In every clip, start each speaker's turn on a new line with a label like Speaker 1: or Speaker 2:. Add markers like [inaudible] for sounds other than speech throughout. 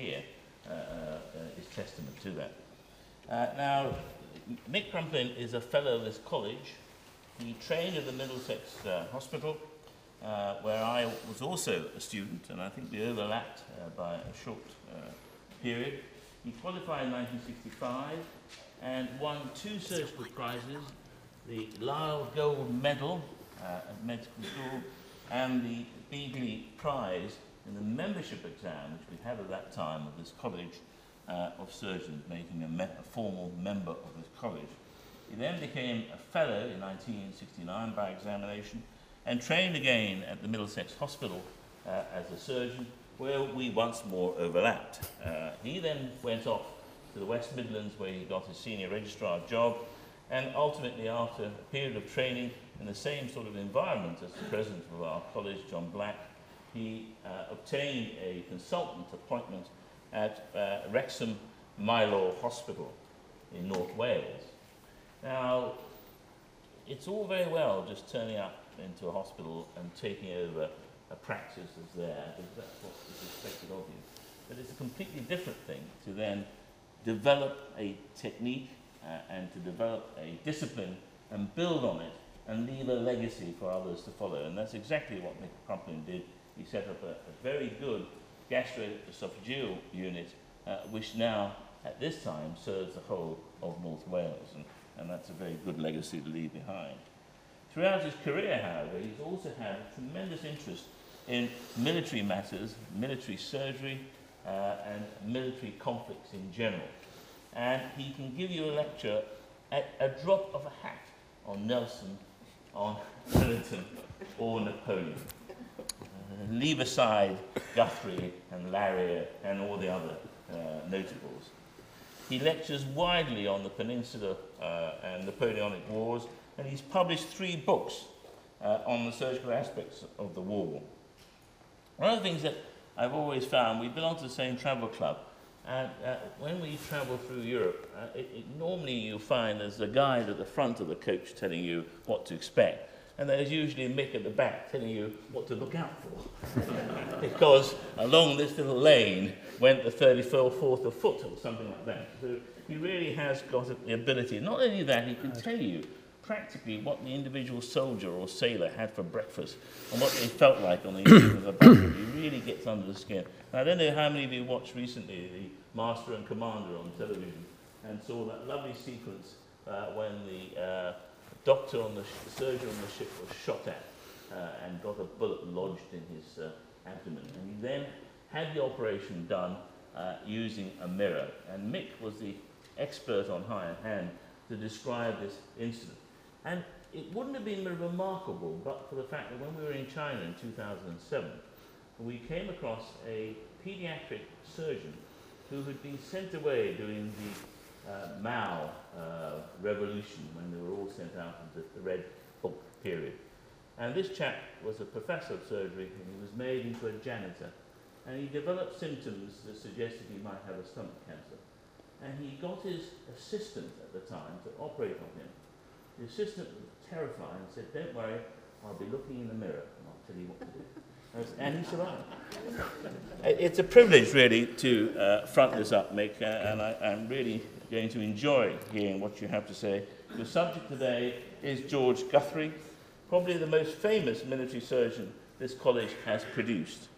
Speaker 1: here uh, uh, is testament to that. Uh, now, Mick Crumplin is a fellow of this college. He trained at the Middlesex Hospital, where I was also a student, and I think we overlapped by a short period. He qualified in 1965 and won two surgical prizes, the Lyle Gold Medal uh, at medical school and the Begley Prize in the membership exam, which we had at that time of this college uh, of surgeons, making a, me- a formal member of this college. He then became a fellow in 1969 by examination and trained again at the Middlesex Hospital uh, as a surgeon, where we once more overlapped. Uh, he then went off to the West Midlands, where he got his senior registrar job, and ultimately, after a period of training in the same sort of environment as the president of our college, John Black, he uh, obtained a consultant appointment at uh, Wrexham Maelor Hospital in North Wales. Now, it's all very well just turning up into a hospital and taking over a practice that's there, because that's what is expected of you. But it's a completely different thing to then develop a technique uh, and to develop a discipline and build on it and leave a legacy for others to follow. And that's exactly what Mick Crumplin did. He set up a, a very good gastroesophageal unit, uh, which now, at this time, serves the whole of North Wales. And, and that's a very good legacy to leave behind. Throughout his career, however, he's also had a tremendous interest in military matters, military surgery, uh, and military conflicts in general. And he can give you a lecture at a drop of a hat on Nelson, on [laughs] Wellington, or Napoleon. Leave aside Guthrie and Larrey and all the other uh, notables. He lectures widely on the Peninsula uh, and Napoleonic Wars, and he's published three books uh, on the surgical aspects of the war. One of the things that I've always found, we belong to the same travel club, and uh, when we travel through Europe, uh, it, it, normally you find there's a guide at the front of the coach telling you what to expect. And there's usually Mick at the back telling you what to look out for. [laughs] because along this little lane went the 34th of foot or something like that. So he really has got the ability. Not only that, he can tell you practically what the individual soldier or sailor had for breakfast and what they felt like on the evening of the battle. He really gets under the skin. Now, I don't know how many of you watched recently the Master and Commander on television and saw that lovely sequence uh, when the uh, doctor on the, the surgeon on the ship was shot at uh, and got a bullet lodged in his uh, abdomen. And he then had the operation done uh, using a mirror. And Mick was the expert on high hand to describe this incident. And it wouldn't have been remarkable but for the fact that when we were in China in 2007, we came across a pediatric surgeon who had been sent away during the uh, Mao uh, revolution when they were all sent out into the Red Book period. And this chap was a professor of surgery and he was made into a janitor. And he developed symptoms that suggested he might have a stomach cancer. And he got his assistant at the time to operate on him. The assistant was terrified and said, Don't worry, I'll be looking in the mirror and I'll tell you what to do. And he survived. It's a privilege, really, to uh, front this up, Mick, uh, and I, I'm really going to enjoy hearing what you have to say. The subject today is George Guthrie, probably the most famous military surgeon this college has produced.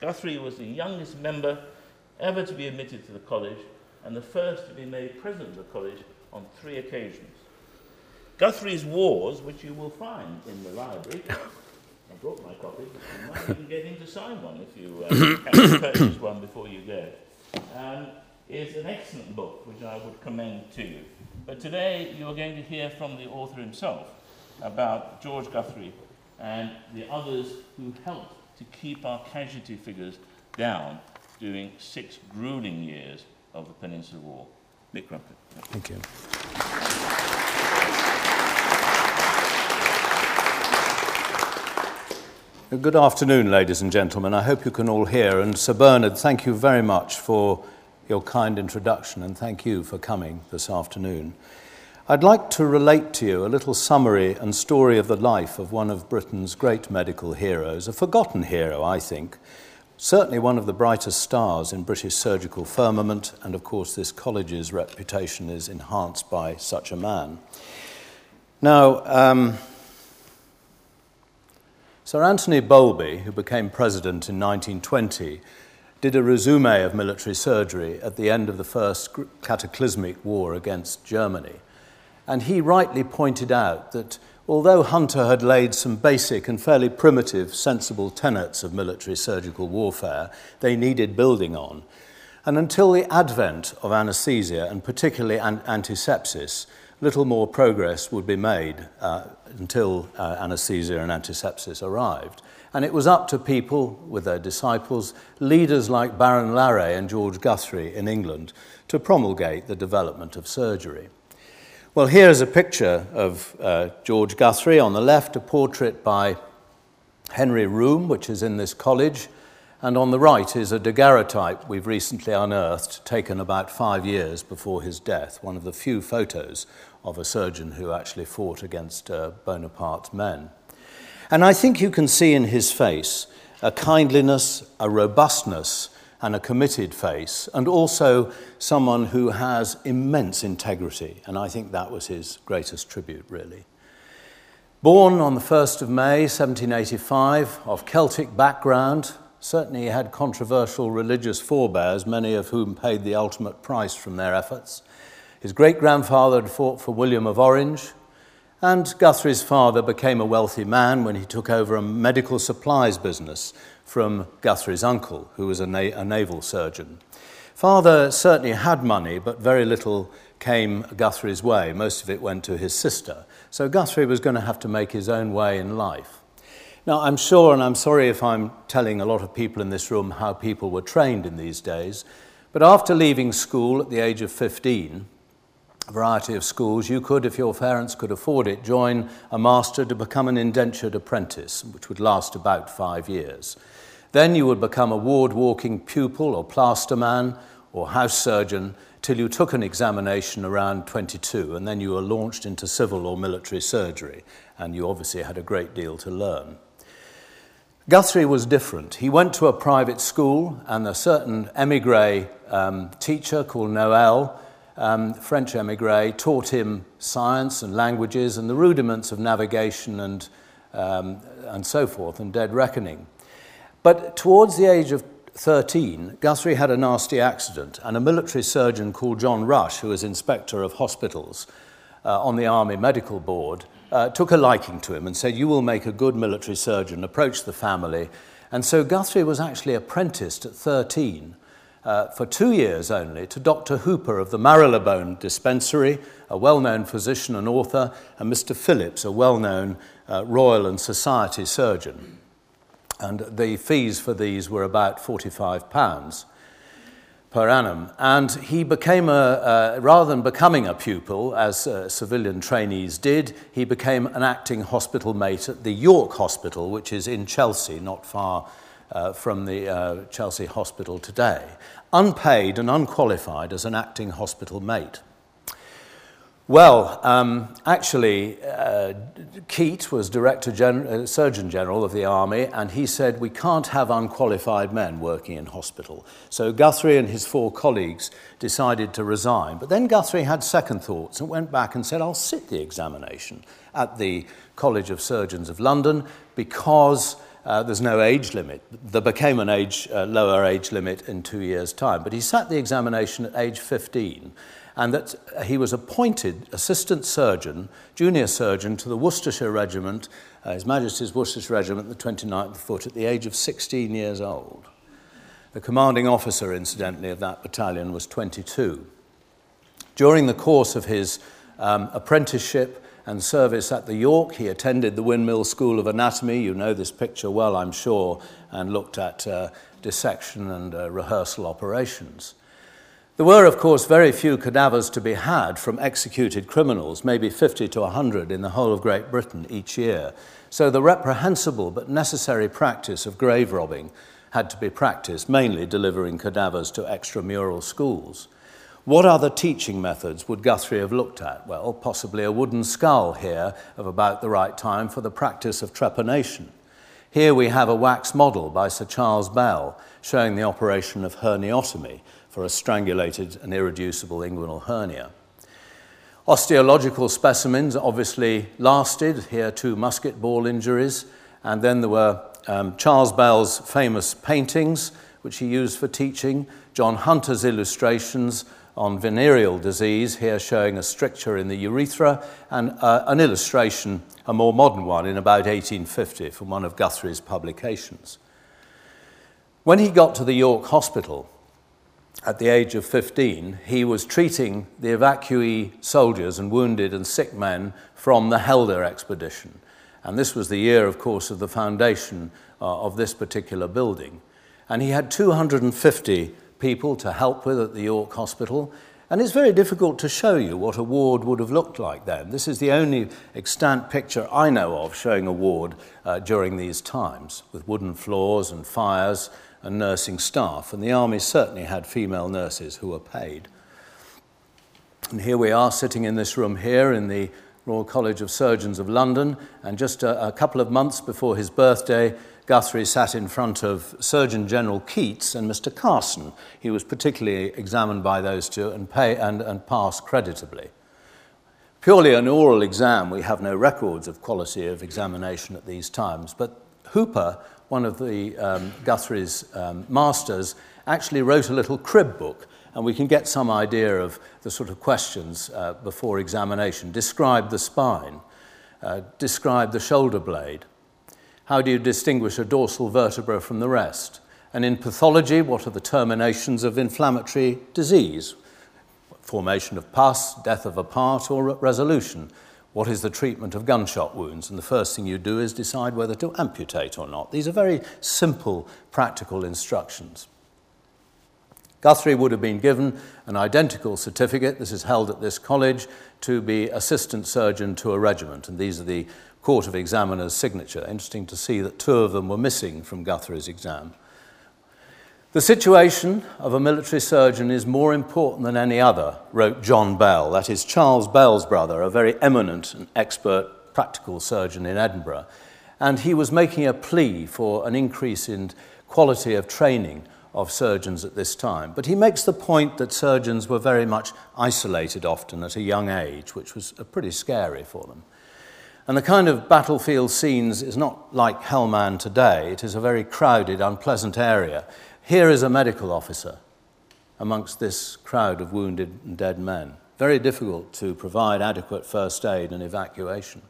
Speaker 1: Guthrie was the youngest member ever to be admitted to the college and the first to be made president of the college on three occasions. Guthrie's Wars, which you will find in the library, brought my copy, you might even get him to sign one if you uh, [coughs] purchase one before you go, um, is an excellent book which I would commend to you. But today you are going to hear from the author himself about George Guthrie and the others who helped to keep our casualty figures down during six grueling years of the Peninsular War. Mick Crumplin.
Speaker 2: Thank you. Good afternoon, ladies and gentlemen. I hope you can all hear. And Sir Bernard, thank you very much for your kind introduction and thank you for coming this afternoon. I'd like to relate to you a little summary and story of the life of one of Britain's great medical heroes, a forgotten hero, I think, certainly one of the brightest stars in British surgical firmament, and of course, this college's reputation is enhanced by such a man. Now, um, Sir Anthony Bowlby, who became president in 1920, did a resume of military surgery at the end of the first cataclysmic war against Germany. And he rightly pointed out that although Hunter had laid some basic and fairly primitive, sensible tenets of military surgical warfare, they needed building on. And until the advent of anesthesia, and particularly an- antisepsis, little more progress would be made uh, until uh, anesthesia and antisepsis arrived. And it was up to people with their disciples, leaders like Baron Larrey and George Guthrie in England, to promulgate the development of surgery. Well, here's a picture of uh, George Guthrie. On the left, a portrait by Henry Roome, which is in this college. And on the right is a daguerreotype we've recently unearthed, taken about five years before his death, one of the few photos of a surgeon who actually fought against uh, Bonaparte's men. And I think you can see in his face a kindliness, a robustness, and a committed face, and also someone who has immense integrity. And I think that was his greatest tribute, really. Born on the 1st of May 1785, of Celtic background, certainly had controversial religious forebears, many of whom paid the ultimate price from their efforts. His great grandfather had fought for William of Orange, and Guthrie's father became a wealthy man when he took over a medical supplies business from Guthrie's uncle, who was a, na- a naval surgeon. Father certainly had money, but very little came Guthrie's way. Most of it went to his sister. So Guthrie was going to have to make his own way in life. Now, I'm sure, and I'm sorry if I'm telling a lot of people in this room how people were trained in these days, but after leaving school at the age of 15, a variety of schools, you could, if your parents could afford it, join a master to become an indentured apprentice, which would last about five years. Then you would become a ward walking pupil or plasterman or house surgeon till you took an examination around 22, and then you were launched into civil or military surgery, and you obviously had a great deal to learn. Guthrie was different. He went to a private school, and a certain emigre um, teacher called Noël, um, French emigre, taught him science and languages and the rudiments of navigation and, um, and so forth, and dead reckoning. But towards the age of 13, Guthrie had a nasty accident, and a military surgeon called John Rush, who was inspector of hospitals uh, on the Army Medical Board, uh, took a liking to him and said, You will make a good military surgeon, approached the family. And so Guthrie was actually apprenticed at 13 uh, for two years only to Dr. Hooper of the Marylebone Dispensary, a well known physician and author, and Mr. Phillips, a well known uh, Royal and Society surgeon and the fees for these were about £45 per annum. And he became a, rather than becoming a pupil, as uh, civilian trainees did, he became an acting hospital mate at the York Hospital, which is in Chelsea, not far uh, from the uh, Chelsea Hospital today, unpaid and unqualified as an acting hospital mate. Well, um, actually, uh, Keate was Director Gen- uh, Surgeon General of the Army, and he said, We can't have unqualified men working in hospital. So Guthrie and his four colleagues decided to resign. But then Guthrie had second thoughts and went back and said, I'll sit the examination at the College of Surgeons of London because uh, there's no age limit. There became an age, uh, lower age limit in two years' time. But he sat the examination at age 15, and that he was appointed assistant surgeon, junior surgeon to the Worcestershire Regiment, uh, His Majesty's Worcestershire Regiment, the 29th Foot, at the age of 16 years old. The commanding officer, incidentally, of that battalion was 22. During the course of his um, apprenticeship, and service at the York, he attended the Windmill School of Anatomy. You know this picture well, I'm sure, and looked at uh, dissection and uh, rehearsal operations. There were, of course, very few cadavers to be had from executed criminals, maybe 50 to 100 in the whole of Great Britain each year. So the reprehensible but necessary practice of grave robbing had to be practiced, mainly delivering cadavers to extramural schools. What other teaching methods would Guthrie have looked at? Well, possibly a wooden skull here of about the right time for the practice of trepanation. Here we have a wax model by Sir Charles Bell showing the operation of herniotomy for a strangulated and irreducible inguinal hernia. Osteological specimens obviously lasted. Here, two musket ball injuries. And then there were um, Charles Bell's famous paintings, which he used for teaching, John Hunter's illustrations on venereal disease, here showing a stricture in the urethra, and uh, an illustration, a more modern one, in about 1850 from one of Guthrie's publications. When he got to the York Hospital at the age of 15, he was treating the evacuee soldiers and wounded and sick men from the Helder expedition. And this was the year, of course, of the foundation uh, of this particular building. And he had 250 people to help with at the York Hospital. And it's very difficult to show you what a ward would have looked like then. This is the only extant picture I know of showing a ward uh, during these times, with wooden floors and fires and nursing staff. And the army certainly had female nurses who were paid. And here we are sitting in this room here in the Royal College of Surgeons of London. And just a, a couple of months before his birthday, Guthrie sat in front of Surgeon General Keats and Mr. Carson. He was particularly examined by those two and, pay, and, and passed creditably. Purely an oral exam, we have no records of quality of examination at these times, but Hooper, one of the um, Guthrie's um, masters, actually wrote a little crib book, and we can get some idea of the sort of questions uh, before examination. Describe the spine, uh, describe the shoulder blade, how do you distinguish a dorsal vertebra from the rest? And in pathology, what are the terminations of inflammatory disease? Formation of pus, death of a part, or resolution? What is the treatment of gunshot wounds? And the first thing you do is decide whether to amputate or not. These are very simple, practical instructions. Guthrie would have been given an identical certificate, this is held at this college, to be assistant surgeon to a regiment. And these are the Court of Examiner's signature. Interesting to see that two of them were missing from Guthrie's exam. The situation of a military surgeon is more important than any other, wrote John Bell. That is Charles Bell's brother, a very eminent and expert practical surgeon in Edinburgh. And he was making a plea for an increase in quality of training of surgeons at this time. But he makes the point that surgeons were very much isolated often at a young age, which was pretty scary for them. And the kind of battlefield scenes is not like Helmand today. It is a very crowded, unpleasant area. Here is a medical officer amongst this crowd of wounded and dead men. Very difficult to provide adequate first aid and evacuation.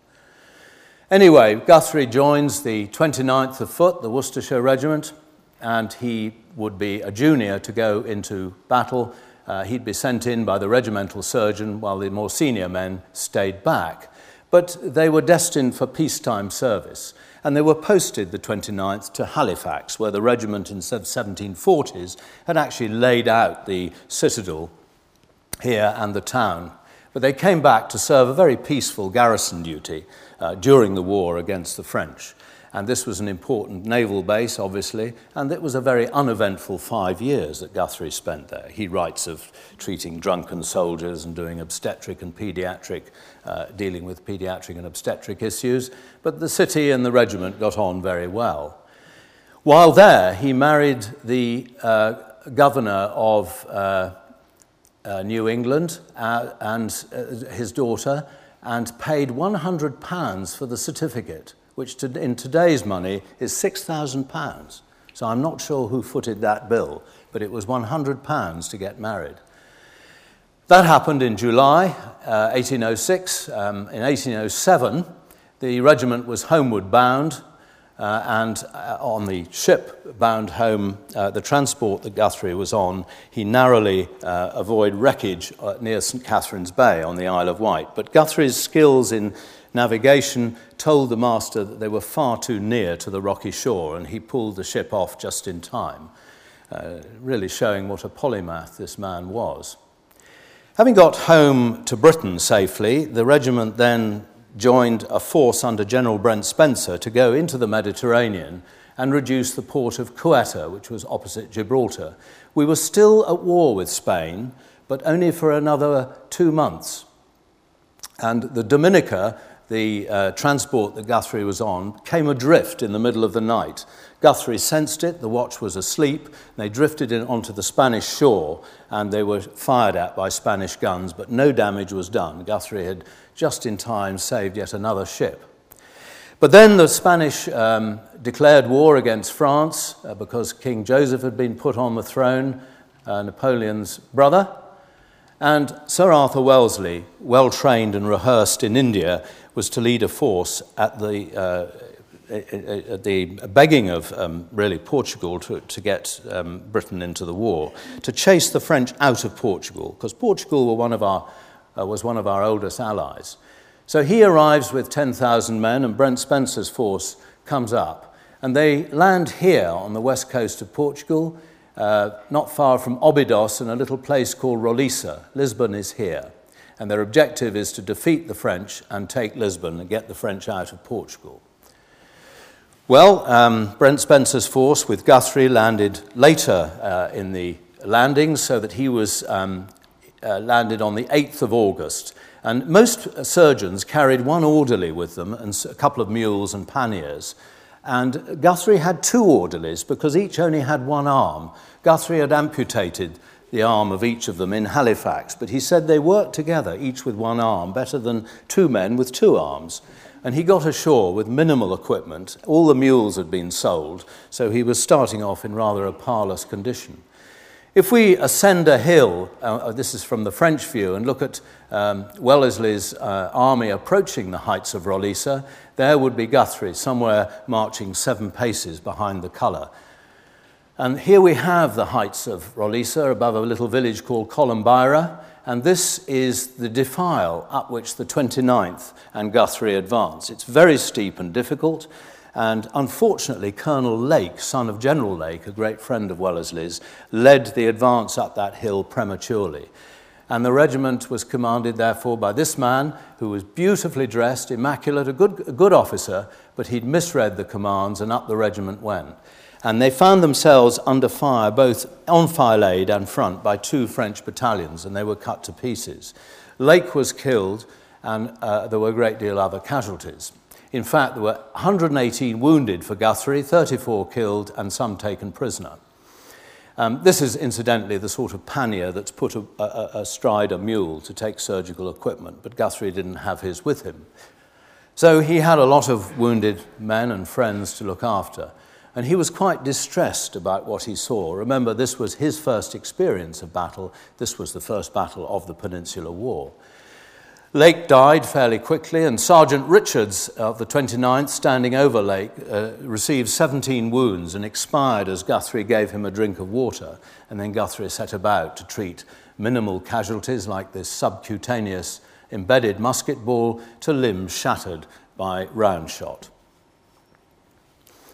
Speaker 2: Anyway, Guthrie joins the 29th of Foot, the Worcestershire Regiment, and he would be a junior to go into battle. Uh, he'd be sent in by the regimental surgeon while the more senior men stayed back. But they were destined for peacetime service, and they were posted the 29th to Halifax, where the regiment in the 1740s had actually laid out the citadel here and the town. But they came back to serve a very peaceful garrison duty uh, during the war against the French. And this was an important naval base, obviously, and it was a very uneventful five years that Guthrie spent there. He writes of treating drunken soldiers and doing obstetric and pediatric, uh, dealing with pediatric and obstetric issues, but the city and the regiment got on very well. While there, he married the uh, governor of uh, uh, New England uh, and uh, his daughter and paid £100 for the certificate which to, in today's money is £6,000. So I'm not sure who footed that bill, but it was £100 to get married. That happened in July uh, 1806. Um, in 1807, the regiment was homeward bound, uh, and uh, on the ship bound home, uh, the transport that Guthrie was on, he narrowly uh, avoided wreckage uh, near St. Catherine's Bay on the Isle of Wight. But Guthrie's skills in navigation told the master that they were far too near to the rocky shore, and he pulled the ship off just in time, uh, really showing what a polymath this man was. Having got home to Britain safely, the regiment then joined a force under General Brent Spencer to go into the Mediterranean and reduce the port of Ceuta, which was opposite Gibraltar. We were still at war with Spain, but only for another two months. And the Dominica the uh, transport that Guthrie was on came adrift in the middle of the night. Guthrie sensed it, the watch was asleep, they drifted in onto the Spanish shore and they were fired at by Spanish guns, but no damage was done. Guthrie had just in time saved yet another ship. But then the Spanish um, declared war against France uh, because King Joseph had been put on the throne, uh, Napoleon's brother. And Sir Arthur Wellesley, well trained and rehearsed in India, was to lead a force at the, uh, at the begging of um, really Portugal to, to get um, Britain into the war, to chase the French out of Portugal, because Portugal were one of our, uh, was one of our oldest allies. So he arrives with 10,000 men, and Brent Spencer's force comes up. And they land here on the west coast of Portugal, uh, not far from Obidos, in a little place called Roliça. Lisbon is here. And their objective is to defeat the French and take Lisbon and get the French out of Portugal. Well, um, Brent Spencer's force with Guthrie landed later uh, in the landing so that he was um, uh, landed on the 8th of August and most surgeons carried one orderly with them and a couple of mules and panniers. And Guthrie had two orderlies because each only had one arm. Guthrie had amputated the arm of each of them in Halifax, but he said they worked together, each with one arm, better than two men with two arms. And he got ashore with minimal equipment. All the mules had been sold, so he was starting off in rather a parlous condition. If we ascend a hill, uh, uh, this is from the French view, and look at um, Wellesley's uh, army approaching the heights of Roliça, there would be Guthrie somewhere marching seven paces behind the colour. And here we have the heights of Roliça above a little village called Columbeira, and this is the defile up which the 29th and Guthrie advance. It's very steep and difficult. And unfortunately, Colonel Lake, son of General Lake, a great friend of Wellesley's, led the advance up that hill prematurely. And the regiment was commanded, therefore, by this man who was beautifully dressed, immaculate, a good, a good officer, but he'd misread the commands, and up the regiment went. And they found themselves under fire, both on enfilade and front, by two French battalions, and they were cut to pieces. Lake was killed, and uh, there were a great deal of other casualties. In fact, there were 118 wounded for Guthrie, 34 killed, and some taken prisoner. Um, this is incidentally the sort of pannier that's put a, a, astride a mule to take surgical equipment, but Guthrie didn't have his with him. So he had a lot of wounded men and friends to look after, and he was quite distressed about what he saw. Remember, this was his first experience of battle, this was the first battle of the Peninsular War. Lake died fairly quickly, and Sergeant Richards of the 29th, standing over Lake, uh, received 17 wounds and expired as Guthrie gave him a drink of water. And then Guthrie set about to treat minimal casualties like this subcutaneous embedded musket ball to limbs shattered by round shot.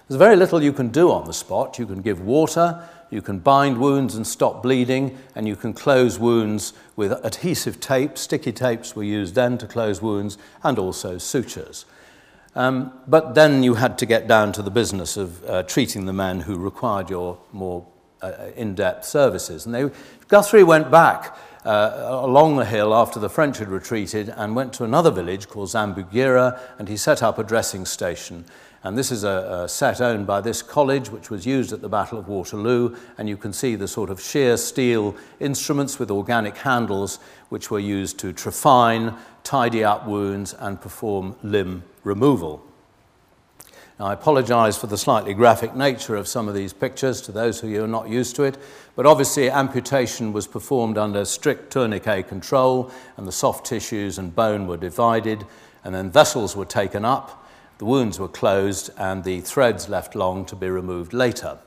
Speaker 2: There's very little you can do on the spot. You can give water, you can bind wounds and stop bleeding, and you can close wounds with adhesive tape. Sticky tapes were used then to close wounds, and also sutures. Um, but then you had to get down to the business of uh, treating the men who required your more uh, in depth services. And they, Guthrie went back uh, along the hill after the French had retreated and went to another village called Zambujeira, and he set up a dressing station. And this is a, a, set owned by this college, which was used at the Battle of Waterloo. And you can see the sort of sheer steel instruments with organic handles, which were used to trephine, tidy up wounds, and perform limb removal. Now, I apologize for the slightly graphic nature of some of these pictures to those who are not used to it, but obviously, amputation was performed under strict tourniquet control, and the soft tissues and bone were divided, and then vessels were taken up the wounds were closed and the threads left long to be removed later.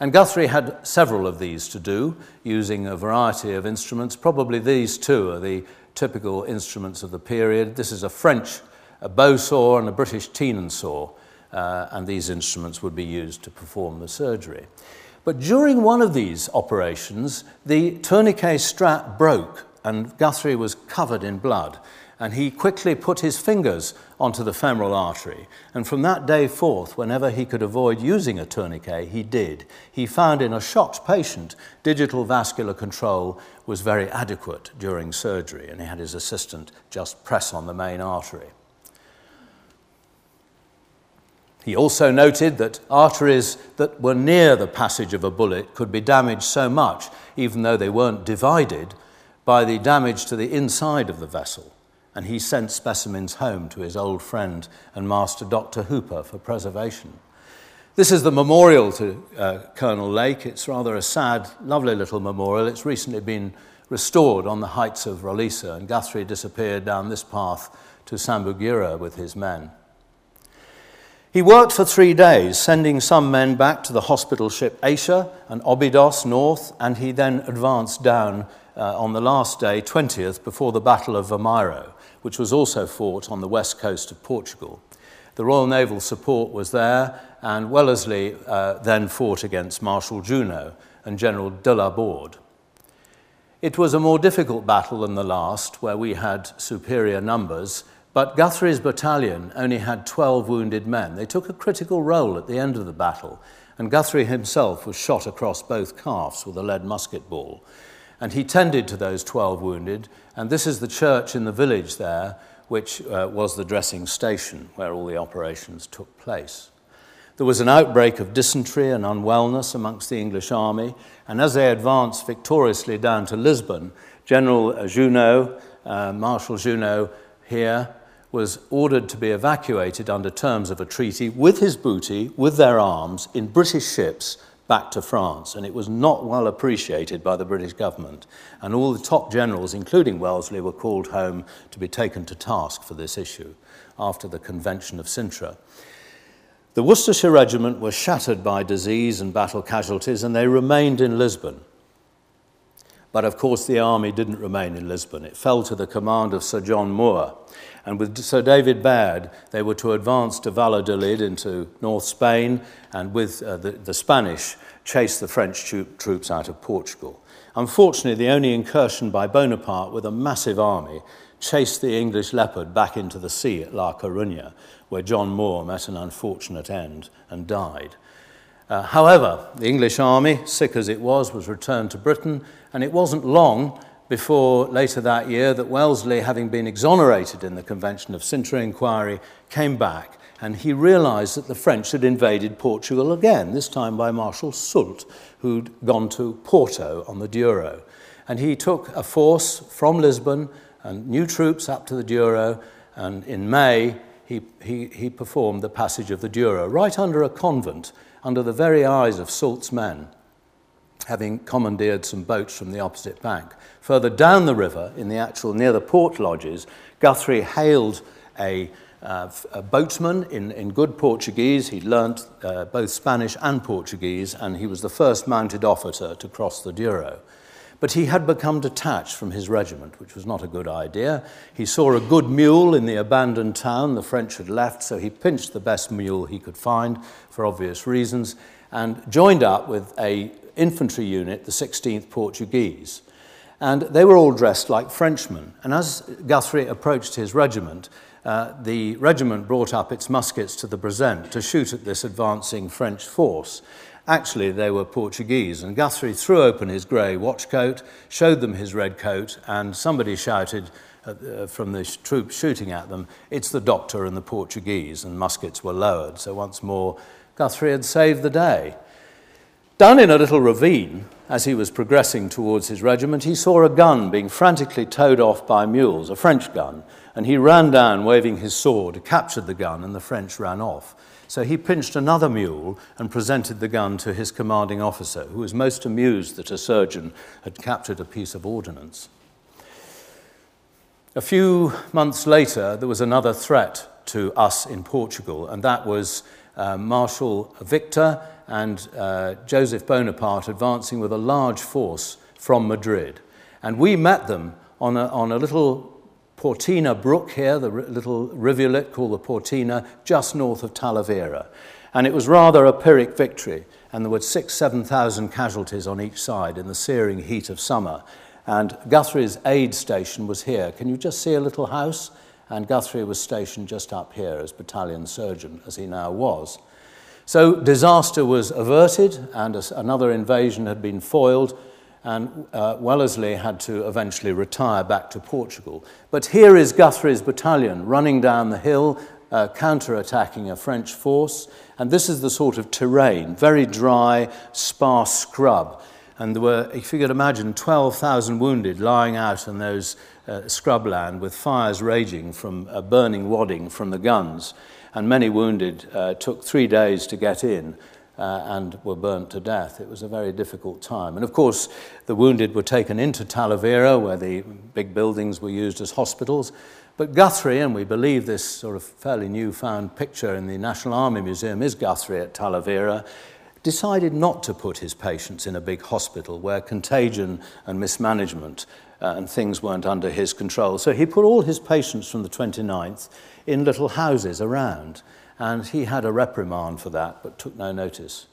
Speaker 2: And Guthrie had several of these to do, using a variety of instruments. Probably these two are the typical instruments of the period. This is a French a bow saw and a British tenon saw, uh, and these instruments would be used to perform the surgery. But during one of these operations, the tourniquet strap broke, and Guthrie was covered in blood and he quickly put his fingers onto the femoral artery. And from that day forth, whenever he could avoid using a tourniquet, he did. He found in a shocked patient, digital vascular control was very adequate during surgery, and he had his assistant just press on the main artery. He also noted that arteries that were near the passage of a bullet could be damaged so much, even though they weren't divided, by the damage to the inside of the vessel. And he sent specimens home to his old friend and master, Dr. Hooper, for preservation. This is the memorial to uh, Colonel Lake. It's rather a sad, lovely little memorial. It's recently been restored on the heights of Roliça, and Guthrie disappeared down this path to Zambujeira with his men. He worked for three days, sending some men back to the hospital ship Asia and Obidos north, and he then advanced down uh, on the last day, 20th, before the Battle of Vimeiro, which was also fought on the west coast of Portugal. The Royal Naval support was there, and Wellesley uh, then fought against Marshal Junot and General de la Borde. It was a more difficult battle than the last, where we had superior numbers but Guthrie's battalion only had 12 wounded men. They took a critical role at the end of the battle, and Guthrie himself was shot across both calves with a lead musket ball. And he tended to those 12 wounded, and this is the church in the village there, which uh, was the dressing station where all the operations took place. There was an outbreak of dysentery and unwellness amongst the English army, and as they advanced victoriously down to Lisbon, General Junot, uh, Marshal Junot, here was ordered to be evacuated under terms of a treaty with his booty, with their arms, in British ships back to France. And it was not well appreciated by the British government. And all the top generals, including Wellesley, were called home to be taken to task for this issue after the Convention of Cintra. The Worcestershire Regiment was shattered by disease and battle casualties, and they remained in Lisbon. But of course, the army didn't remain in Lisbon. It fell to the command of Sir John Moore. And with Sir David Baird, they were to advance to Valladolid into North Spain, and with uh, the, the Spanish, chase the French troops out of Portugal. Unfortunately, the only incursion by Bonaparte with a massive army chased the English leopard back into the sea at La Coruña, where John Moore met an unfortunate end and died. Uh, however, the English army, sick as it was, was returned to Britain, and it wasn't long before later that year that Wellesley, having been exonerated in the Convention of Cintra inquiry, came back and he realized that the French had invaded Portugal again, this time by Marshal Soult, who'd gone to Porto on the Douro. And he took a force from Lisbon and new troops up to the Douro, and in May he, he, he performed the passage of the Douro, right under a convent under the very eyes of Soult's men, having commandeered some boats from the opposite bank. Further down the river, in the actual near the port lodges, Guthrie hailed a, uh, a in, in good Portuguese. He'd learnt uh, both Spanish and Portuguese, and he was the first mounted officer to cross the Douro. But he had become detached from his regiment, which was not a good idea. He saw a good mule in the abandoned town the French had left, so he pinched the best mule he could find for obvious reasons and joined up with a infantry unit, the 16th Portuguese. And they were all dressed like Frenchmen. And as Guthrie approached his regiment, uh, the regiment brought up its muskets to the present to shoot at this advancing French force. Actually, they were Portuguese, and Guthrie threw open his grey watchcoat, showed them his red coat, and somebody shouted uh, from the sh- shooting at them, It's the doctor and the Portuguese, and muskets were lowered. So once more, Guthrie had saved the day. Down in a little ravine, as he was progressing towards his regiment, he saw a gun being frantically towed off by mules, a French gun, and he ran down waving his sword, captured the gun, and the French ran off. So he pinched another mule and presented the gun to his commanding officer, who was most amused that a surgeon had captured a piece of ordnance. A few months later, there was another threat to us in Portugal, and that was uh, Marshal Victor and uh, Joseph Bonaparte advancing with a large force from Madrid. And we met them on a, on a little Portina Brook here, the little rivulet called the Portina, just north of Talavera. And it was rather a Pyrrhic victory, and there were six, 7,000 casualties on each side in the searing heat of summer. And Guthrie's aid station was here. Can you just see a little house? And Guthrie was stationed just up here as battalion surgeon, as he now was. So disaster was averted, and another invasion had been foiled, and uh, Wellesley had to eventually retire back to Portugal. But here is Guthrie's battalion running down the hill, uh, counter-attacking a French force. And this is the sort of terrain, very dry, sparse scrub. And there were, if you could imagine, 12,000 wounded lying out in those uh, scrubland with fires raging from uh, burning wadding from the guns. and many wounded uh, took three days to get in uh, and were burnt to death. It was a very difficult time. And of course, the wounded were taken into Talavera, where the big buildings were used as hospitals. But Guthrie, and we believe this sort of fairly newfound picture in the National Army Museum is Guthrie at Talavera, decided not to put his patients in a big hospital where contagion and mismanagement uh, and things weren't under his control. So he put all his patients from the 29th in little houses around, and he had a reprimand for that, but took no notice.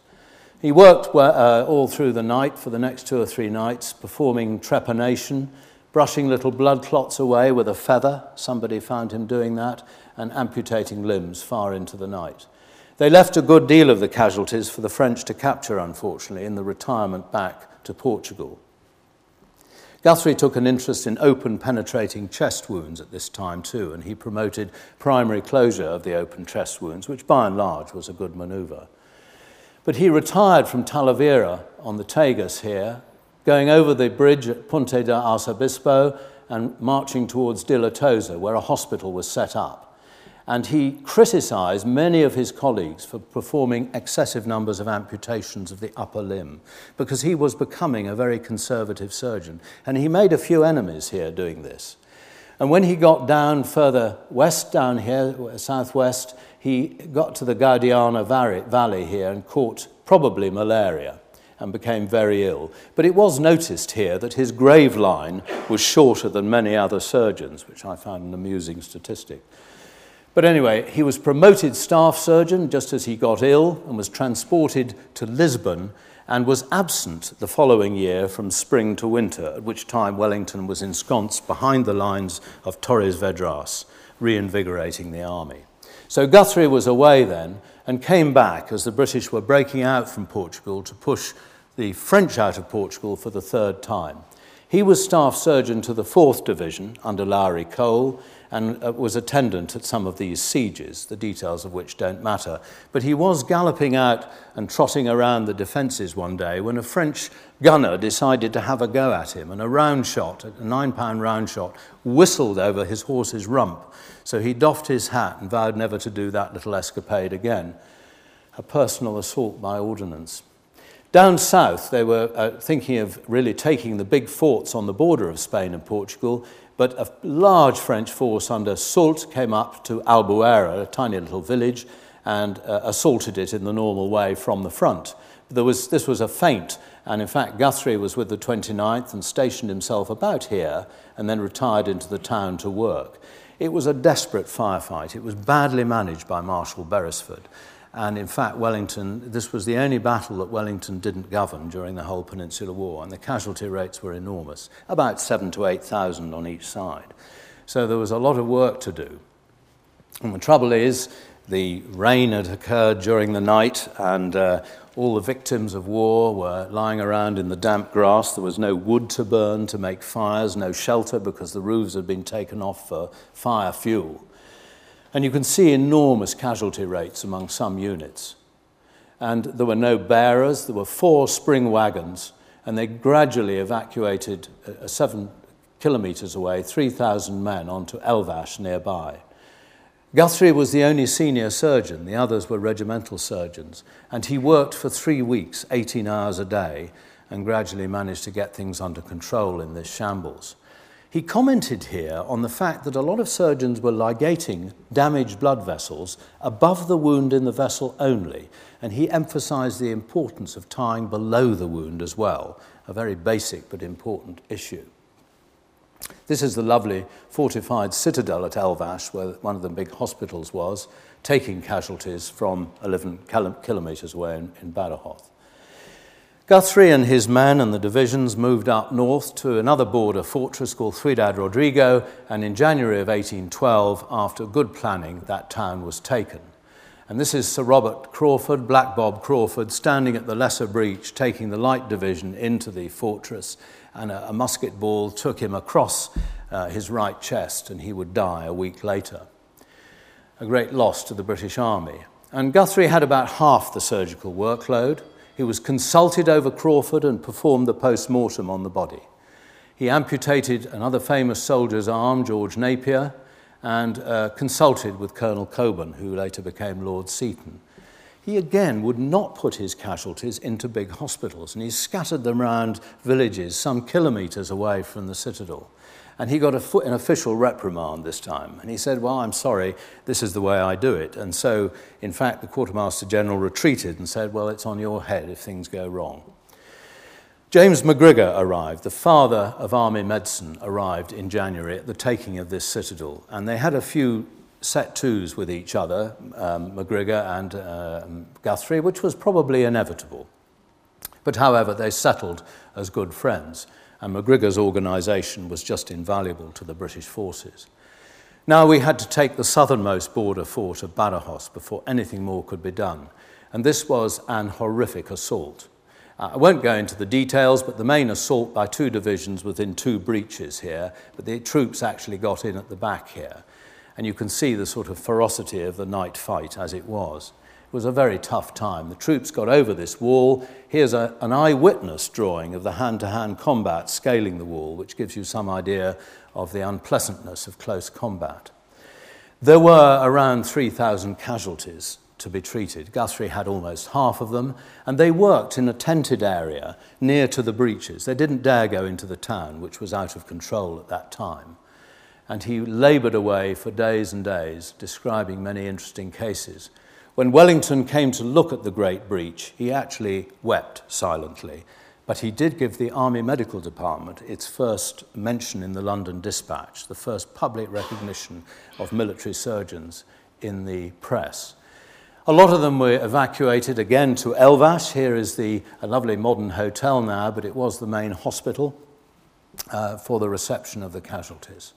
Speaker 2: He worked uh, all through the night for the next two or three nights, performing trepanation, brushing little blood clots away with a feather. Somebody found him doing that, and amputating limbs far into the night. They left a good deal of the casualties for the French to capture, unfortunately, in the retirement back to Portugal. Guthrie took an interest in open penetrating chest wounds at this time too, and he promoted primary closure of the open chest wounds, which by and large was a good manoeuvre. But he retired from Talavera on the Tagus here, going over the bridge at Punta de Arzobispo and marching towards Deleitosa, where a hospital was set up and he criticized many of his colleagues for performing excessive numbers of amputations of the upper limb because he was becoming a very conservative surgeon. And he made a few enemies here doing this. And when he got down further west, down here, southwest, he got to the Guadiana Valley here and caught probably malaria and became very ill. But it was noticed here that his grave line was shorter than many other surgeons, which I found an amusing statistic. But anyway, he was promoted staff surgeon just as he got ill and was transported to Lisbon and was absent the following year from spring to winter, at which time Wellington was ensconced behind the lines of Torres Vedras, reinvigorating the army. So Guthrie was away then and came back as the British were breaking out from Portugal to push the French out of Portugal for the third time. He was staff surgeon to the 4th Division under Lowry Cole and uh, was attendant at some of these sieges, the details of which don't matter. But he was galloping out and trotting around the defences one day when a French gunner decided to have a go at him, and a round shot, a nine pound round shot, whistled over his horse's rump. So he doffed his hat and vowed never to do that little escapade again. A personal assault by ordnance. Down south, they were uh, thinking of really taking the big forts on the border of Spain and Portugal but a large French force under Soult came up to Albuera, a tiny little village, and uh, assaulted it in the normal way from the front. There was, this was a feint, and in fact, Guthrie was with the 29th and stationed himself about here and then retired into the town to work. It was a desperate firefight. It was badly managed by Marshal Beresford. And in fact, Wellington, this was the only battle that Wellington didn't govern during the whole Peninsular War, and the casualty rates were enormous, about seven to 8,000 on each side. So there was a lot of work to do. And the trouble is, the rain had occurred during the night, and uh, all the victims of war were lying around in the damp grass. There was no wood to burn to make fires, no shelter because the roofs had been taken off for fire fuel. And you can see enormous casualty rates among some units. And there were no bearers, there were four spring wagons, and they gradually evacuated uh, seven kilometres away 3,000 men onto Elvas nearby. Guthrie was the only senior surgeon, the others were regimental surgeons, and he worked for three weeks, 18 hours a day, and gradually managed to get things under control in this shambles. He commented here on the fact that a lot of surgeons were ligating damaged blood vessels above the wound in the vessel only, and he emphasized the importance of tying below the wound as well, a very basic but important issue. This is the lovely fortified citadel at Elvas, where one of the big hospitals was, taking casualties from 11 kilometres away in, in Badajoz. Guthrie and his men and the divisions moved up north to another border fortress called Ciudad Rodrigo, and in January of 1812, after good planning, that town was taken. And this is Sir Robert Craufurd, Black Bob Craufurd, standing at the lesser breach, taking the light division into the fortress, and a, a musket ball took him across uh, his right chest, and he would die a week later. a great loss to the British Army. And Guthrie had about half the surgical workload. He was consulted over Craufurd and performed the post mortem on the body. He amputated another famous soldier's arm, George Napier, and uh, consulted with Colonel Colborne, who later became Lord Seaton. He again would not put his casualties into big hospitals, and he scattered them around villages some kilometres away from the citadel. And he got a, an official reprimand this time. And he said, Well, I'm sorry, this is the way I do it. And so, in fact, the Quartermaster General retreated and said, Well, it's on your head if things go wrong. James McGrigor arrived, the father of army medicine, arrived in January at the taking of this citadel. And they had a few set twos with each other, um, McGrigor and uh, Guthrie, which was probably inevitable. But however, they settled as good friends, and MacGregor's organisation was just invaluable to the British forces. Now we had to take the southernmost border fort of Badajoz before anything more could be done, and this was an horrific assault. Uh, I won't go into the details, but the main assault by two divisions was in two breaches here, but the troops actually got in at the back here. And you can see the sort of ferocity of the night fight as it was. Was a very tough time. The troops got over this wall. Here's a, an eyewitness drawing of the hand to hand combat scaling the wall, which gives you some idea of the unpleasantness of close combat. There were around 3,000 casualties to be treated. Guthrie had almost half of them, and they worked in a tented area near to the breaches. They didn't dare go into the town, which was out of control at that time. And he laboured away for days and days, describing many interesting cases. When Wellington came to look at the Great Breach, he actually wept silently. But he did give the Army Medical Department its first mention in the London Dispatch, the first public recognition of military surgeons in the press. A lot of them were evacuated again to Elvas. Here is the, a lovely modern hotel now, but it was the main hospital uh, for the reception of the casualties.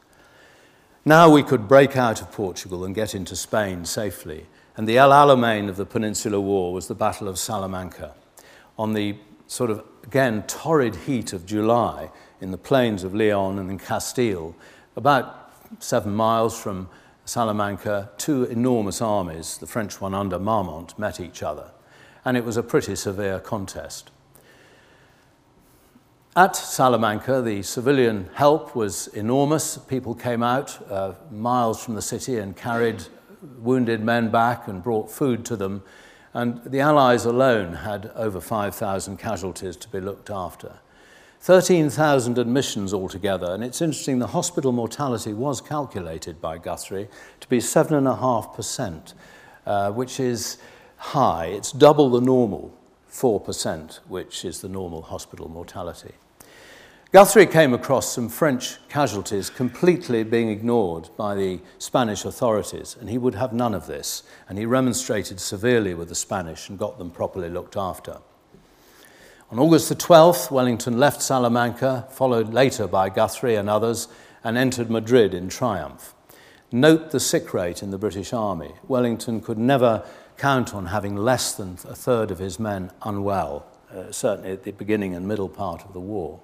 Speaker 2: Now we could break out of Portugal and get into Spain safely. And the El Alamein of the Peninsular War was the Battle of Salamanca. On the sort of, again, torrid heat of July in the plains of Leon and in Castile, about seven miles from Salamanca, two enormous armies, the French one under Marmont, met each other. And it was a pretty severe contest. At Salamanca, the civilian help was enormous. People came out uh, miles from the city and carried wounded men back and brought food to them. And the Allies alone had over 5,000 casualties to be looked after. 13,000 admissions altogether, and it's interesting the hospital mortality was calculated by Guthrie to be 7.5%, uh, which is high. It's double the normal 4%, which is the normal hospital mortality. Guthrie came across some French casualties completely being ignored by the Spanish authorities, and he would have none of this. And he remonstrated severely with the Spanish and got them properly looked after. On August the 12th, Wellington left Salamanca, followed later by Guthrie and others, and entered Madrid in triumph. Note the sick rate in the British Army. Wellington could never count on having less than a third of his men unwell, uh, certainly at the beginning and middle part of the war.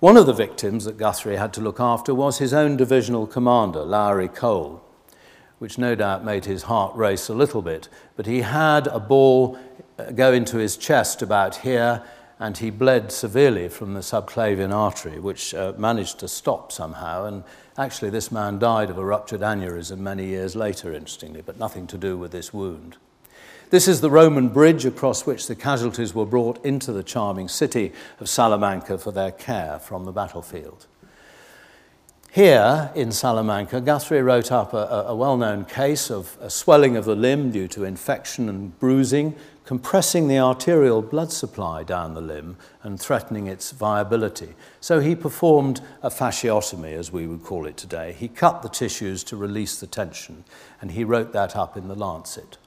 Speaker 2: One of the victims that Guthrie had to look after was his own divisional commander, Lowry Cole, which no doubt made his heart race a little bit. But he had a ball go into his chest about here, and he bled severely from the subclavian artery, which uh, managed to stop somehow. And actually, this man died of a ruptured aneurysm many years later, interestingly, but nothing to do with this wound. This is the Roman bridge across which the casualties were brought into the charming city of Salamanca for their care from the battlefield. Here in Salamanca, Guthrie wrote up a, a well known case of a swelling of the limb due to infection and bruising, compressing the arterial blood supply down the limb and threatening its viability. So he performed a fasciotomy, as we would call it today. He cut the tissues to release the tension, and he wrote that up in the Lancet.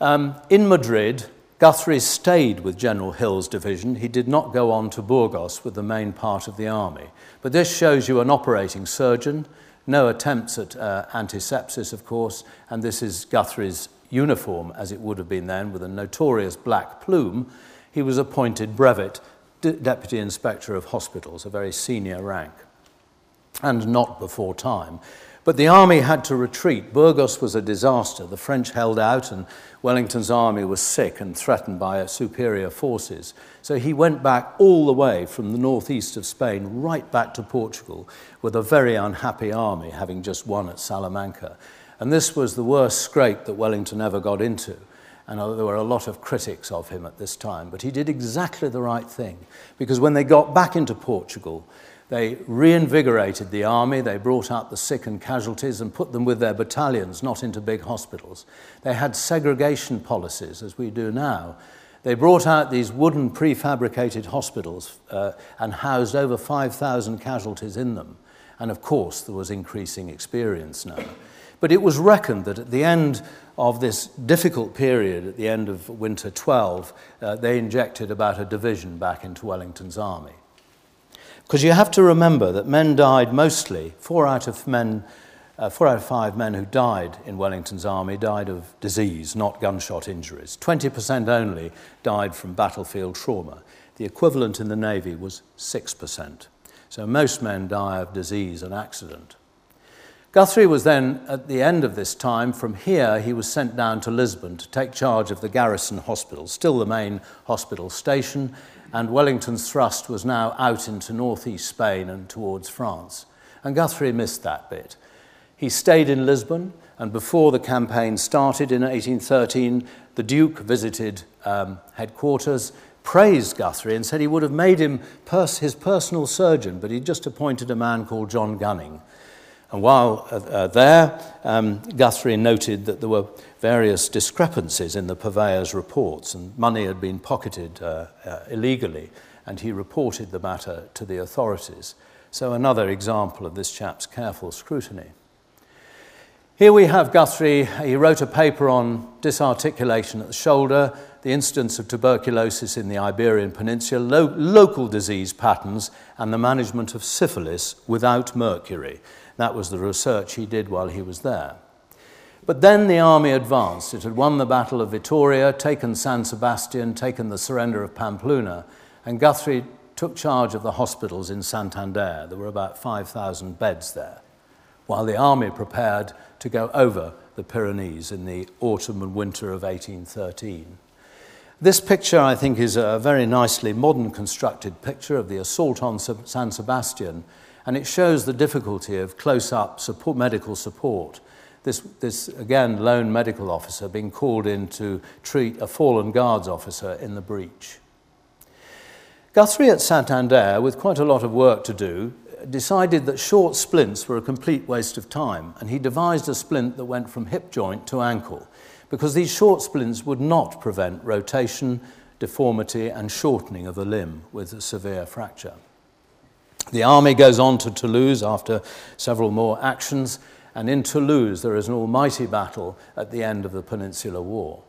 Speaker 2: Um, in Madrid, Guthrie stayed with General Hill's division. He did not go on to Burgos with the main part of the army. But this shows you an operating surgeon, no attempts at uh, antisepsis, of course, and this is Guthrie's uniform, as it would have been then, with a notorious black plume. He was appointed brevet Deputy Inspector of Hospitals, a very senior rank, and not before time. But the army had to retreat. Burgos was a disaster. The French held out, and Wellington's army was sick and threatened by superior forces. So he went back all the way from the northeast of Spain right back to Portugal with a very unhappy army, having just won at Salamanca. And this was the worst scrape that Wellington ever got into. And uh, there were a lot of critics of him at this time. But he did exactly the right thing. Because when they got back into Portugal, they reinvigorated the army, they brought out the sick and casualties and put them with their battalions, not into big hospitals. They had segregation policies, as we do now. They brought out these wooden prefabricated hospitals uh, and housed over 5,000 casualties in them. And of course, there was increasing experience now. But it was reckoned that at the end of this difficult period, at the end of winter 12, uh, they injected about a division back into Wellington's army. Because you have to remember that men died mostly, four out of men, uh, four out of five men who died in Wellington's army died of disease, not gunshot injuries. 20% only died from battlefield trauma. The equivalent in the Navy was 6%. So most men die of disease and accident. Guthrie was then, at the end of this time, from here, he was sent down to Lisbon to take charge of the garrison hospital, still the main hospital station, and Wellington's thrust was now out into northeast Spain and towards France. And Guthrie missed that bit. He stayed in Lisbon, and before the campaign started in 1813, the Duke visited um, headquarters, praised Guthrie, and said he would have made him pers- his personal surgeon, but he just appointed a man called John Gunning. And while uh, uh, there, um, Guthrie noted that there were various discrepancies in the purveyor's reports, and money had been pocketed uh, uh, illegally, and he reported the matter to the authorities. So, another example of this chap's careful scrutiny. Here we have Guthrie. He wrote a paper on disarticulation at the shoulder, the incidence of tuberculosis in the Iberian Peninsula, lo- local disease patterns, and the management of syphilis without mercury. That was the research he did while he was there. But then the army advanced. It had won the Battle of Vitoria, taken San Sebastian, taken the surrender of Pamplona, and Guthrie took charge of the hospitals in Santander. There were about 5,000 beds there, while the army prepared to go over the Pyrenees in the autumn and winter of 1813. This picture, I think, is a very nicely modern constructed picture of the assault on San Sebastian, and it shows the difficulty of close up support, medical support this, this, again, lone medical officer being called in to treat a fallen guards officer in the breach. Guthrie at Santander, with quite a lot of work to do, decided that short splints were a complete waste of time, and he devised a splint that went from hip joint to ankle, because these short splints would not prevent rotation, deformity, and shortening of the limb with a severe fracture. The army goes on to Toulouse after several more actions and in Toulouse there is an almighty battle at the end of the Peninsular War.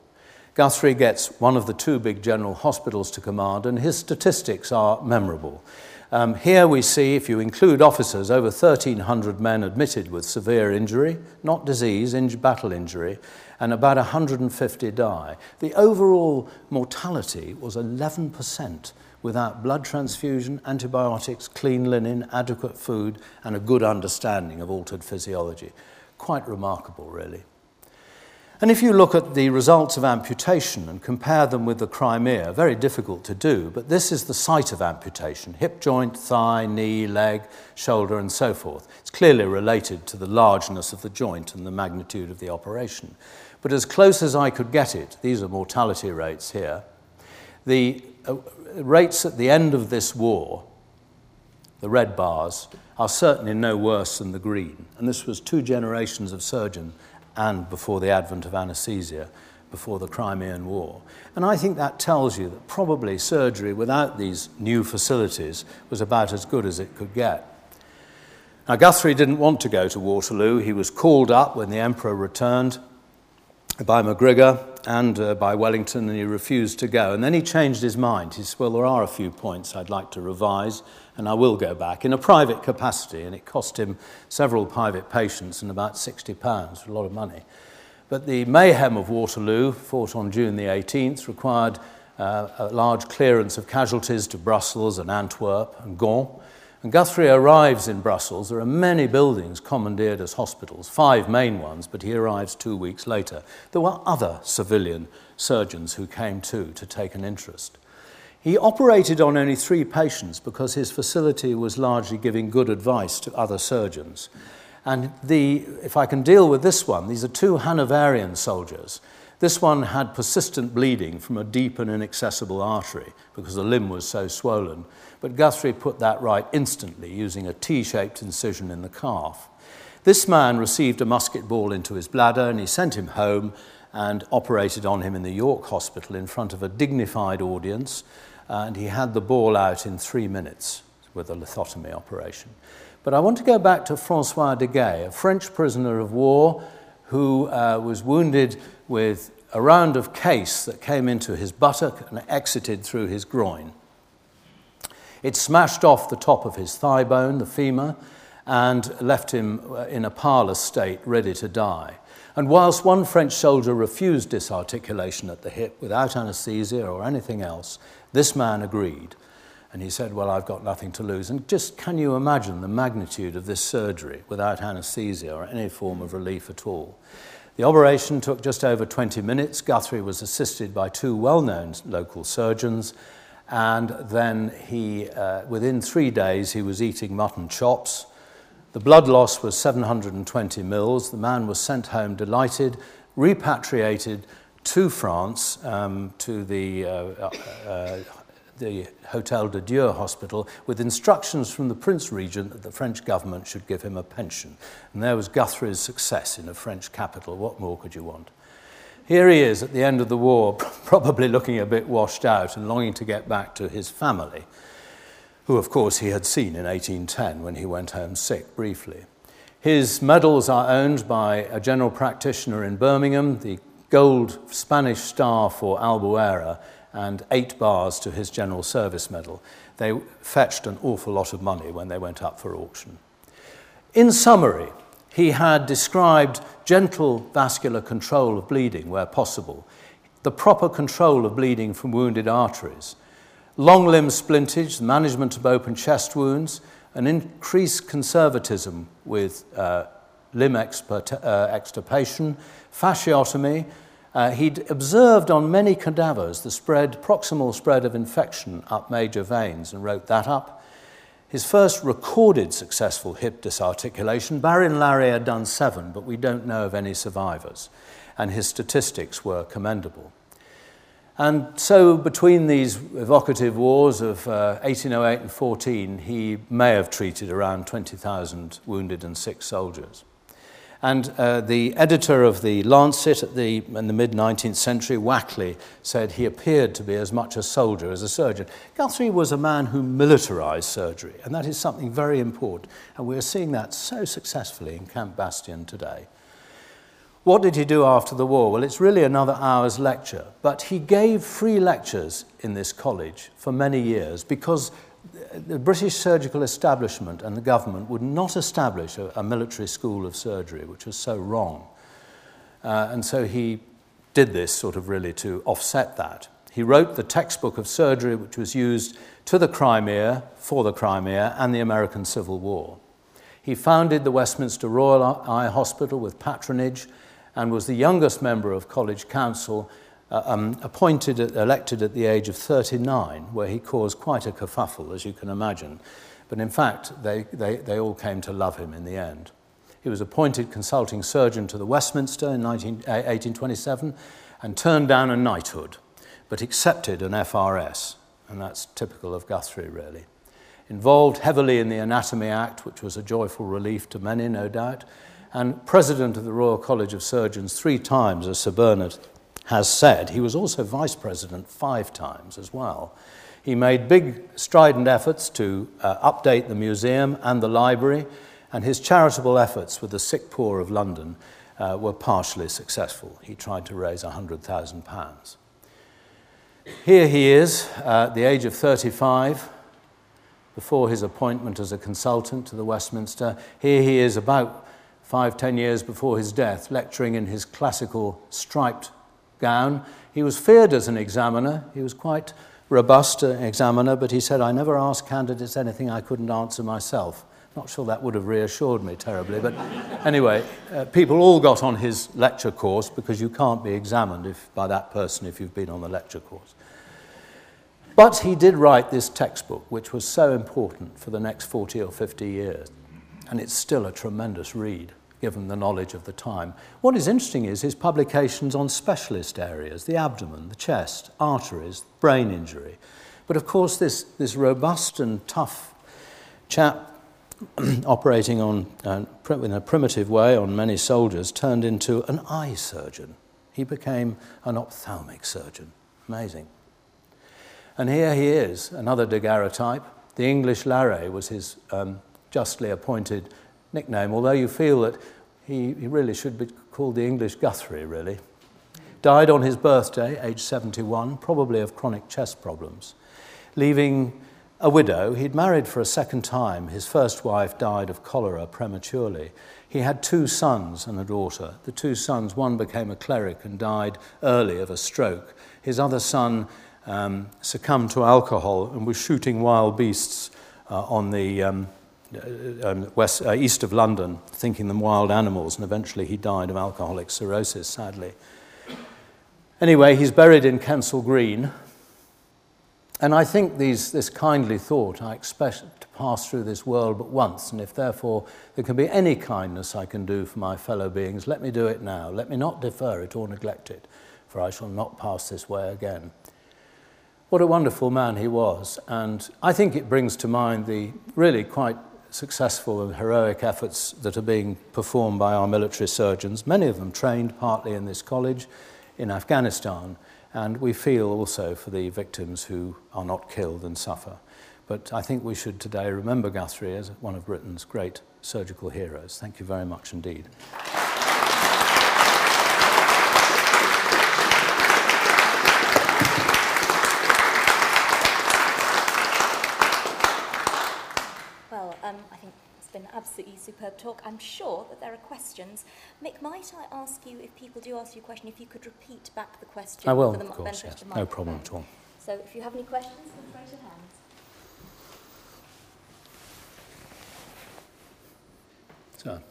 Speaker 2: Guthrie gets one of the two big general hospitals to command, and his statistics are memorable. Um, here we see, if you include officers, over 1,300 men admitted with severe injury, not disease, in battle injury, and about 150 die. The overall mortality was 11% without blood transfusion, antibiotics, clean linen, adequate food, and a good understanding of altered physiology. Quite remarkable, really. And if you look at the results of amputation and compare them with the Crimea, very difficult to do, but this is the site of amputation hip joint, thigh, knee, leg, shoulder, and so forth. It's clearly related to the largeness of the joint and the magnitude of the operation. But as close as I could get it, these are mortality rates here, the uh, rates at the end of this war, the red bars, are certainly no worse than the green. And this was two generations of surgeon and before the advent of anesthesia, before the Crimean War. And I think that tells you that probably surgery without these new facilities was about as good as it could get. Now, Guthrie didn't want to go to Waterloo. He was called up when the Emperor returned by McGrigor and uh, by Wellington, and he refused to go. And then he changed his mind. He said, Well, there are a few points I'd like to revise, and I will go back in a private capacity. And it cost him several private patients and about £60, a lot of money. But the mayhem of Waterloo, fought on June the 18th, required uh, a large clearance of casualties to Brussels and Antwerp and Gand. And Guthrie arrives in Brussels. There are many buildings commandeered as hospitals, five main ones, but he arrives two weeks later. There were other civilian surgeons who came too to take an interest. He operated on only three patients because his facility was largely giving good advice to other surgeons. And the, if I can deal with this one, these are two Hanoverian soldiers. This one had persistent bleeding from a deep and inaccessible artery because the limb was so swollen. But Guthrie put that right instantly using a T shaped incision in the calf. This man received a musket ball into his bladder and he sent him home and operated on him in the York Hospital in front of a dignified audience. And he had the ball out in three minutes with a lithotomy operation. But I want to go back to Francois de Gay, a French prisoner of war who uh, was wounded with a round of case that came into his buttock and exited through his groin. It smashed off the top of his thigh bone, the femur, and left him uh, in a parlous state, ready to die. And whilst one French soldier refused disarticulation at the hip without anesthesia or anything else, this man agreed. And he said, Well, I've got nothing to lose. And just can you imagine the magnitude of this surgery without anesthesia or any form of relief at all? The operation took just over 20 minutes. Guthrie was assisted by two well known local surgeons. And then he, uh, within three days, he was eating mutton chops. The blood loss was 720 mils. The man was sent home delighted, repatriated to France, um, to the, uh, uh, the Hotel de Dieu hospital, with instructions from the Prince Regent that the French government should give him a pension. And there was Guthrie's success in a French capital. What more could you want? Here he is at the end of the war, [laughs] probably looking a bit washed out and longing to get back to his family, who, of course, he had seen in 1810 when he went home sick briefly. His medals are owned by a general practitioner in Birmingham, the gold Spanish star for Albuera, and eight bars to his General Service Medal. They fetched an awful lot of money when they went up for auction. In summary, he had described gentle vascular control of bleeding where possible, the proper control of bleeding from wounded arteries, long limb splintage, management of open chest wounds, an increased conservatism with uh, limb expert, uh, extirpation, fasciotomy. Uh, he'd observed on many cadavers the spread, proximal spread of infection up major veins and wrote that up. His first recorded successful hip disarticulation, Barry and Larrey had done seven, but we don't know of any survivors, and his statistics were commendable. And so, between these evocative wars of uh, 1808 and 14, he may have treated around 20,000 wounded and sick soldiers. And uh, the editor of the Lancet at the, in the mid 19th century, Wakley, said he appeared to be as much a soldier as a surgeon. Guthrie was a man who militarized surgery, and that is something very important. And we're seeing that so successfully in Camp Bastion today. What did he do after the war? Well, it's really another hour's lecture, but he gave free lectures in this college for many years because the British surgical establishment and the government would not establish a, a military school of surgery, which was so wrong. Uh, and so he did this sort of really to offset that. He wrote the textbook of surgery, which was used to the Crimea, for the Crimea, and the American Civil War. He founded the Westminster Royal Eye Hospital with patronage and was the youngest member of College Council uh, um, appointed, elected at the age of 39, where he caused quite a kerfuffle, as you can imagine. But in fact, they, they, they all came to love him in the end. He was appointed consulting surgeon to the Westminster in 19, uh, 1827 and turned down a knighthood, but accepted an FRS, and that's typical of Guthrie, really. Involved heavily in the Anatomy Act, which was a joyful relief to many, no doubt, and president of the Royal College of Surgeons three times, as Sir Bernard has said. He was also vice president five times as well. He made big, strident efforts to uh, update the museum and the library, and his charitable efforts with the sick poor of London uh, were partially successful. He tried to raise £100,000. Here he is, uh, at the age of 35, before his appointment as a consultant to the Westminster. Here he is, about five, ten years before his death, lecturing in his classical striped gown. He was feared as an examiner. He was quite robust examiner, but he said, I never asked candidates anything I couldn't answer myself. Not sure that would have reassured me terribly, but [laughs] anyway, uh, people all got on his lecture course because you can't be examined if, by that person if you've been on the lecture course. But he did write this textbook, which was so important for the next 40 or 50 years, and it's still a tremendous read given the knowledge of the time. What is interesting is his publications on specialist areas the abdomen, the chest, arteries, brain injury. But of course, this, this robust and tough chap [clears throat] operating on, uh, in a primitive way on many soldiers turned into an eye surgeon. He became an ophthalmic surgeon. Amazing. And here he is, another daguerreotype. The English Larrey was his um, justly appointed nickname, although you feel that he, he really should be called the English Guthrie, really. Died on his birthday, age 71, probably of chronic chest problems, leaving a widow. He'd married for a second time. His first wife died of cholera prematurely. He had two sons and a daughter. The two sons, one became a cleric and died early of a stroke. His other son um, succumbed to alcohol and was shooting wild beasts uh, on the um, um, west, uh, east of London, thinking them wild animals, and eventually he died of alcoholic cirrhosis, sadly. Anyway, he's buried in Kensal Green. And I think these, this kindly thought, I expect to pass through this world but once, and if therefore there can be any kindness I can do for my fellow beings, let me do it now. Let me not defer it or neglect it, for I shall not pass this way again. What a wonderful man he was. And I think it brings to mind the really quite successful and heroic efforts that are being performed by our military surgeons, many of them trained partly in this college in Afghanistan. And we feel also for the victims who are not killed and suffer. But I think we should today remember Guthrie as one of Britain's great surgical heroes. Thank you very much indeed.
Speaker 3: Absolutely superb talk. I'm sure that there are questions. Mick, might I ask you, if people do ask you a question, if you could repeat back the question?
Speaker 2: I will,
Speaker 3: for the
Speaker 2: of course, yes.
Speaker 3: No
Speaker 2: problem at all.
Speaker 3: So if you have any questions, then raise your hands.
Speaker 2: Sir.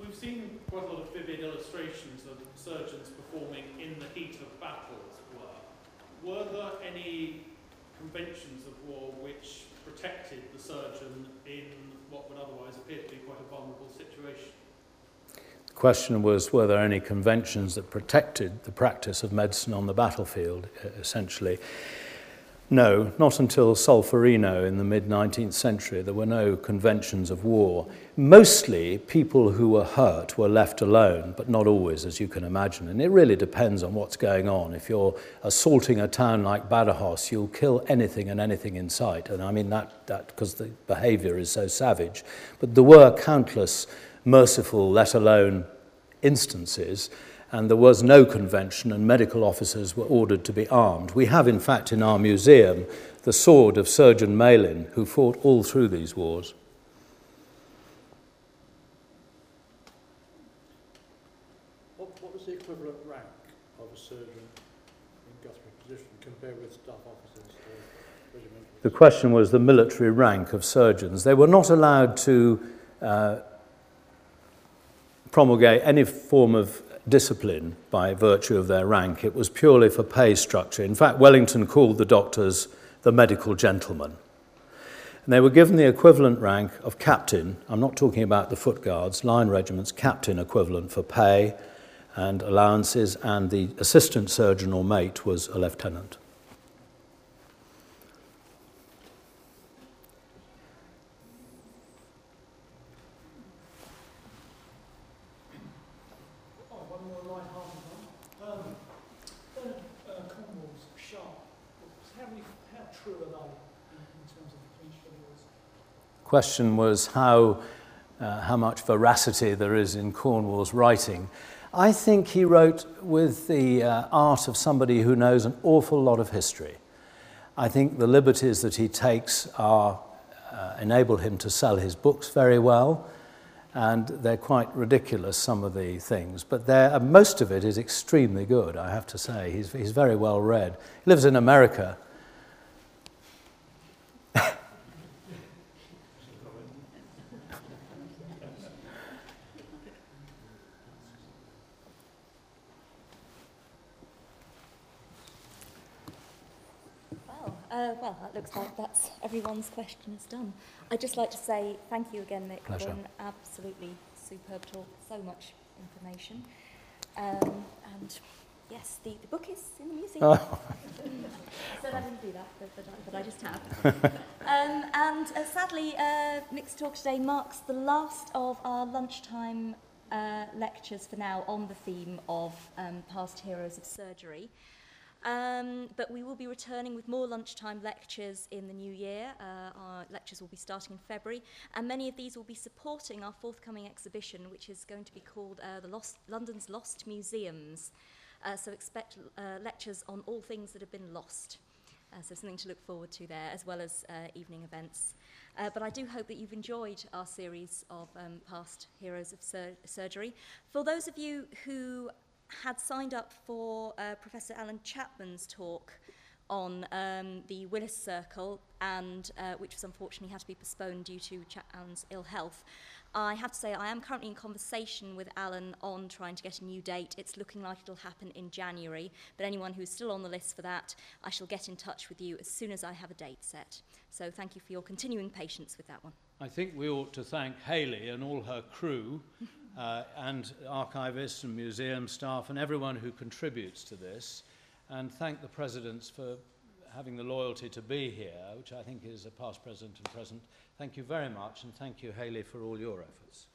Speaker 4: We've seen quite a lot of vivid illustrations of surgeons performing in the heat of battle, as it were. Were there any conventions of war which protected the surgeon in what would otherwise appear to be quite a vulnerable situation.
Speaker 2: The question was were there any conventions that protected the practice of medicine on the battlefield, e-, essentially. No, not until Solferino in the mid 19th century. There were no conventions of war. Mostly, people who were hurt were left alone, but not always, as you can imagine. And it really depends on what's going on. If you're assaulting a town like Badajoz, you'll kill anything and anything in sight. And I mean that because the behavior is so savage. But there were countless merciful, let alone instances and there was no convention, and medical officers were ordered to be armed. We have, in fact, in our museum the sword of Surgeon Malin, who fought all through these wars.
Speaker 5: What, what was the equivalent rank of a surgeon in Guthrie's position compared with staff officers?
Speaker 2: The question was the military rank of surgeons. They were not allowed to uh, promulgate any form of discipline by virtue of their rank. It was purely for pay structure. In fact, Wellington called the doctors the medical gentlemen. And they were given the equivalent rank of captain. I'm not talking about the foot guards, line regiments, captain equivalent for pay and allowances, and the assistant surgeon or mate was a lieutenant. Question was how, uh, how much veracity there is in Cornwell's writing. I think he wrote with the uh, art of somebody who knows an awful lot of history. I think the liberties that he takes are, uh, enable him to sell his books very well. and they're quite ridiculous, some of the things, but uh, most of it is extremely good, I have to say. He's, he's very well read. He lives in America.
Speaker 3: Well, uh, well, that looks like that's everyone's questions done. I'd just like to say thank you again, Mick,
Speaker 2: Pleasure.
Speaker 3: for an absolutely superb talk. So much information. Um, and yes, the, the book is in the museum.
Speaker 2: Oh. [laughs]
Speaker 3: Said I didn't do that, but, but, I, but I just have. [laughs] um, and uh, sadly, uh, Mick's talk today marks the last of our lunchtime uh, lectures for now on the theme of um, past heroes of surgery. Um, but we will be returning with more lunchtime lectures in the new year. Uh, our lectures will be starting in February, and many of these will be supporting our forthcoming exhibition, which is going to be called uh, the Lost, London's Lost Museums. Uh, so expect uh, lectures on all things that have been lost. Uh, so something to look forward to there, as well as uh, evening events. But I do hope that you've enjoyed our series of um, past heroes of sur- surgery. For those of you who had signed up for uh, Professor Alan Chapman's talk on um, the Willis Circle, and uh, which was unfortunately had to be postponed due to Cha- Alan's ill health. I have to say I am currently in conversation with Alan on trying to get a new date. It's looking like it'll happen in January, but anyone who's still on the list for that, I shall get in touch with you as soon as I have a date set. So thank you for your continuing patience with that one.
Speaker 2: I think we ought to thank Haley and all her crew, uh, and archivists and museum staff, and everyone who contributes to this, and thank the presidents for having the loyalty to be here, which I think is a past president and present. Thank you very much, and thank you, Haley, for all your efforts.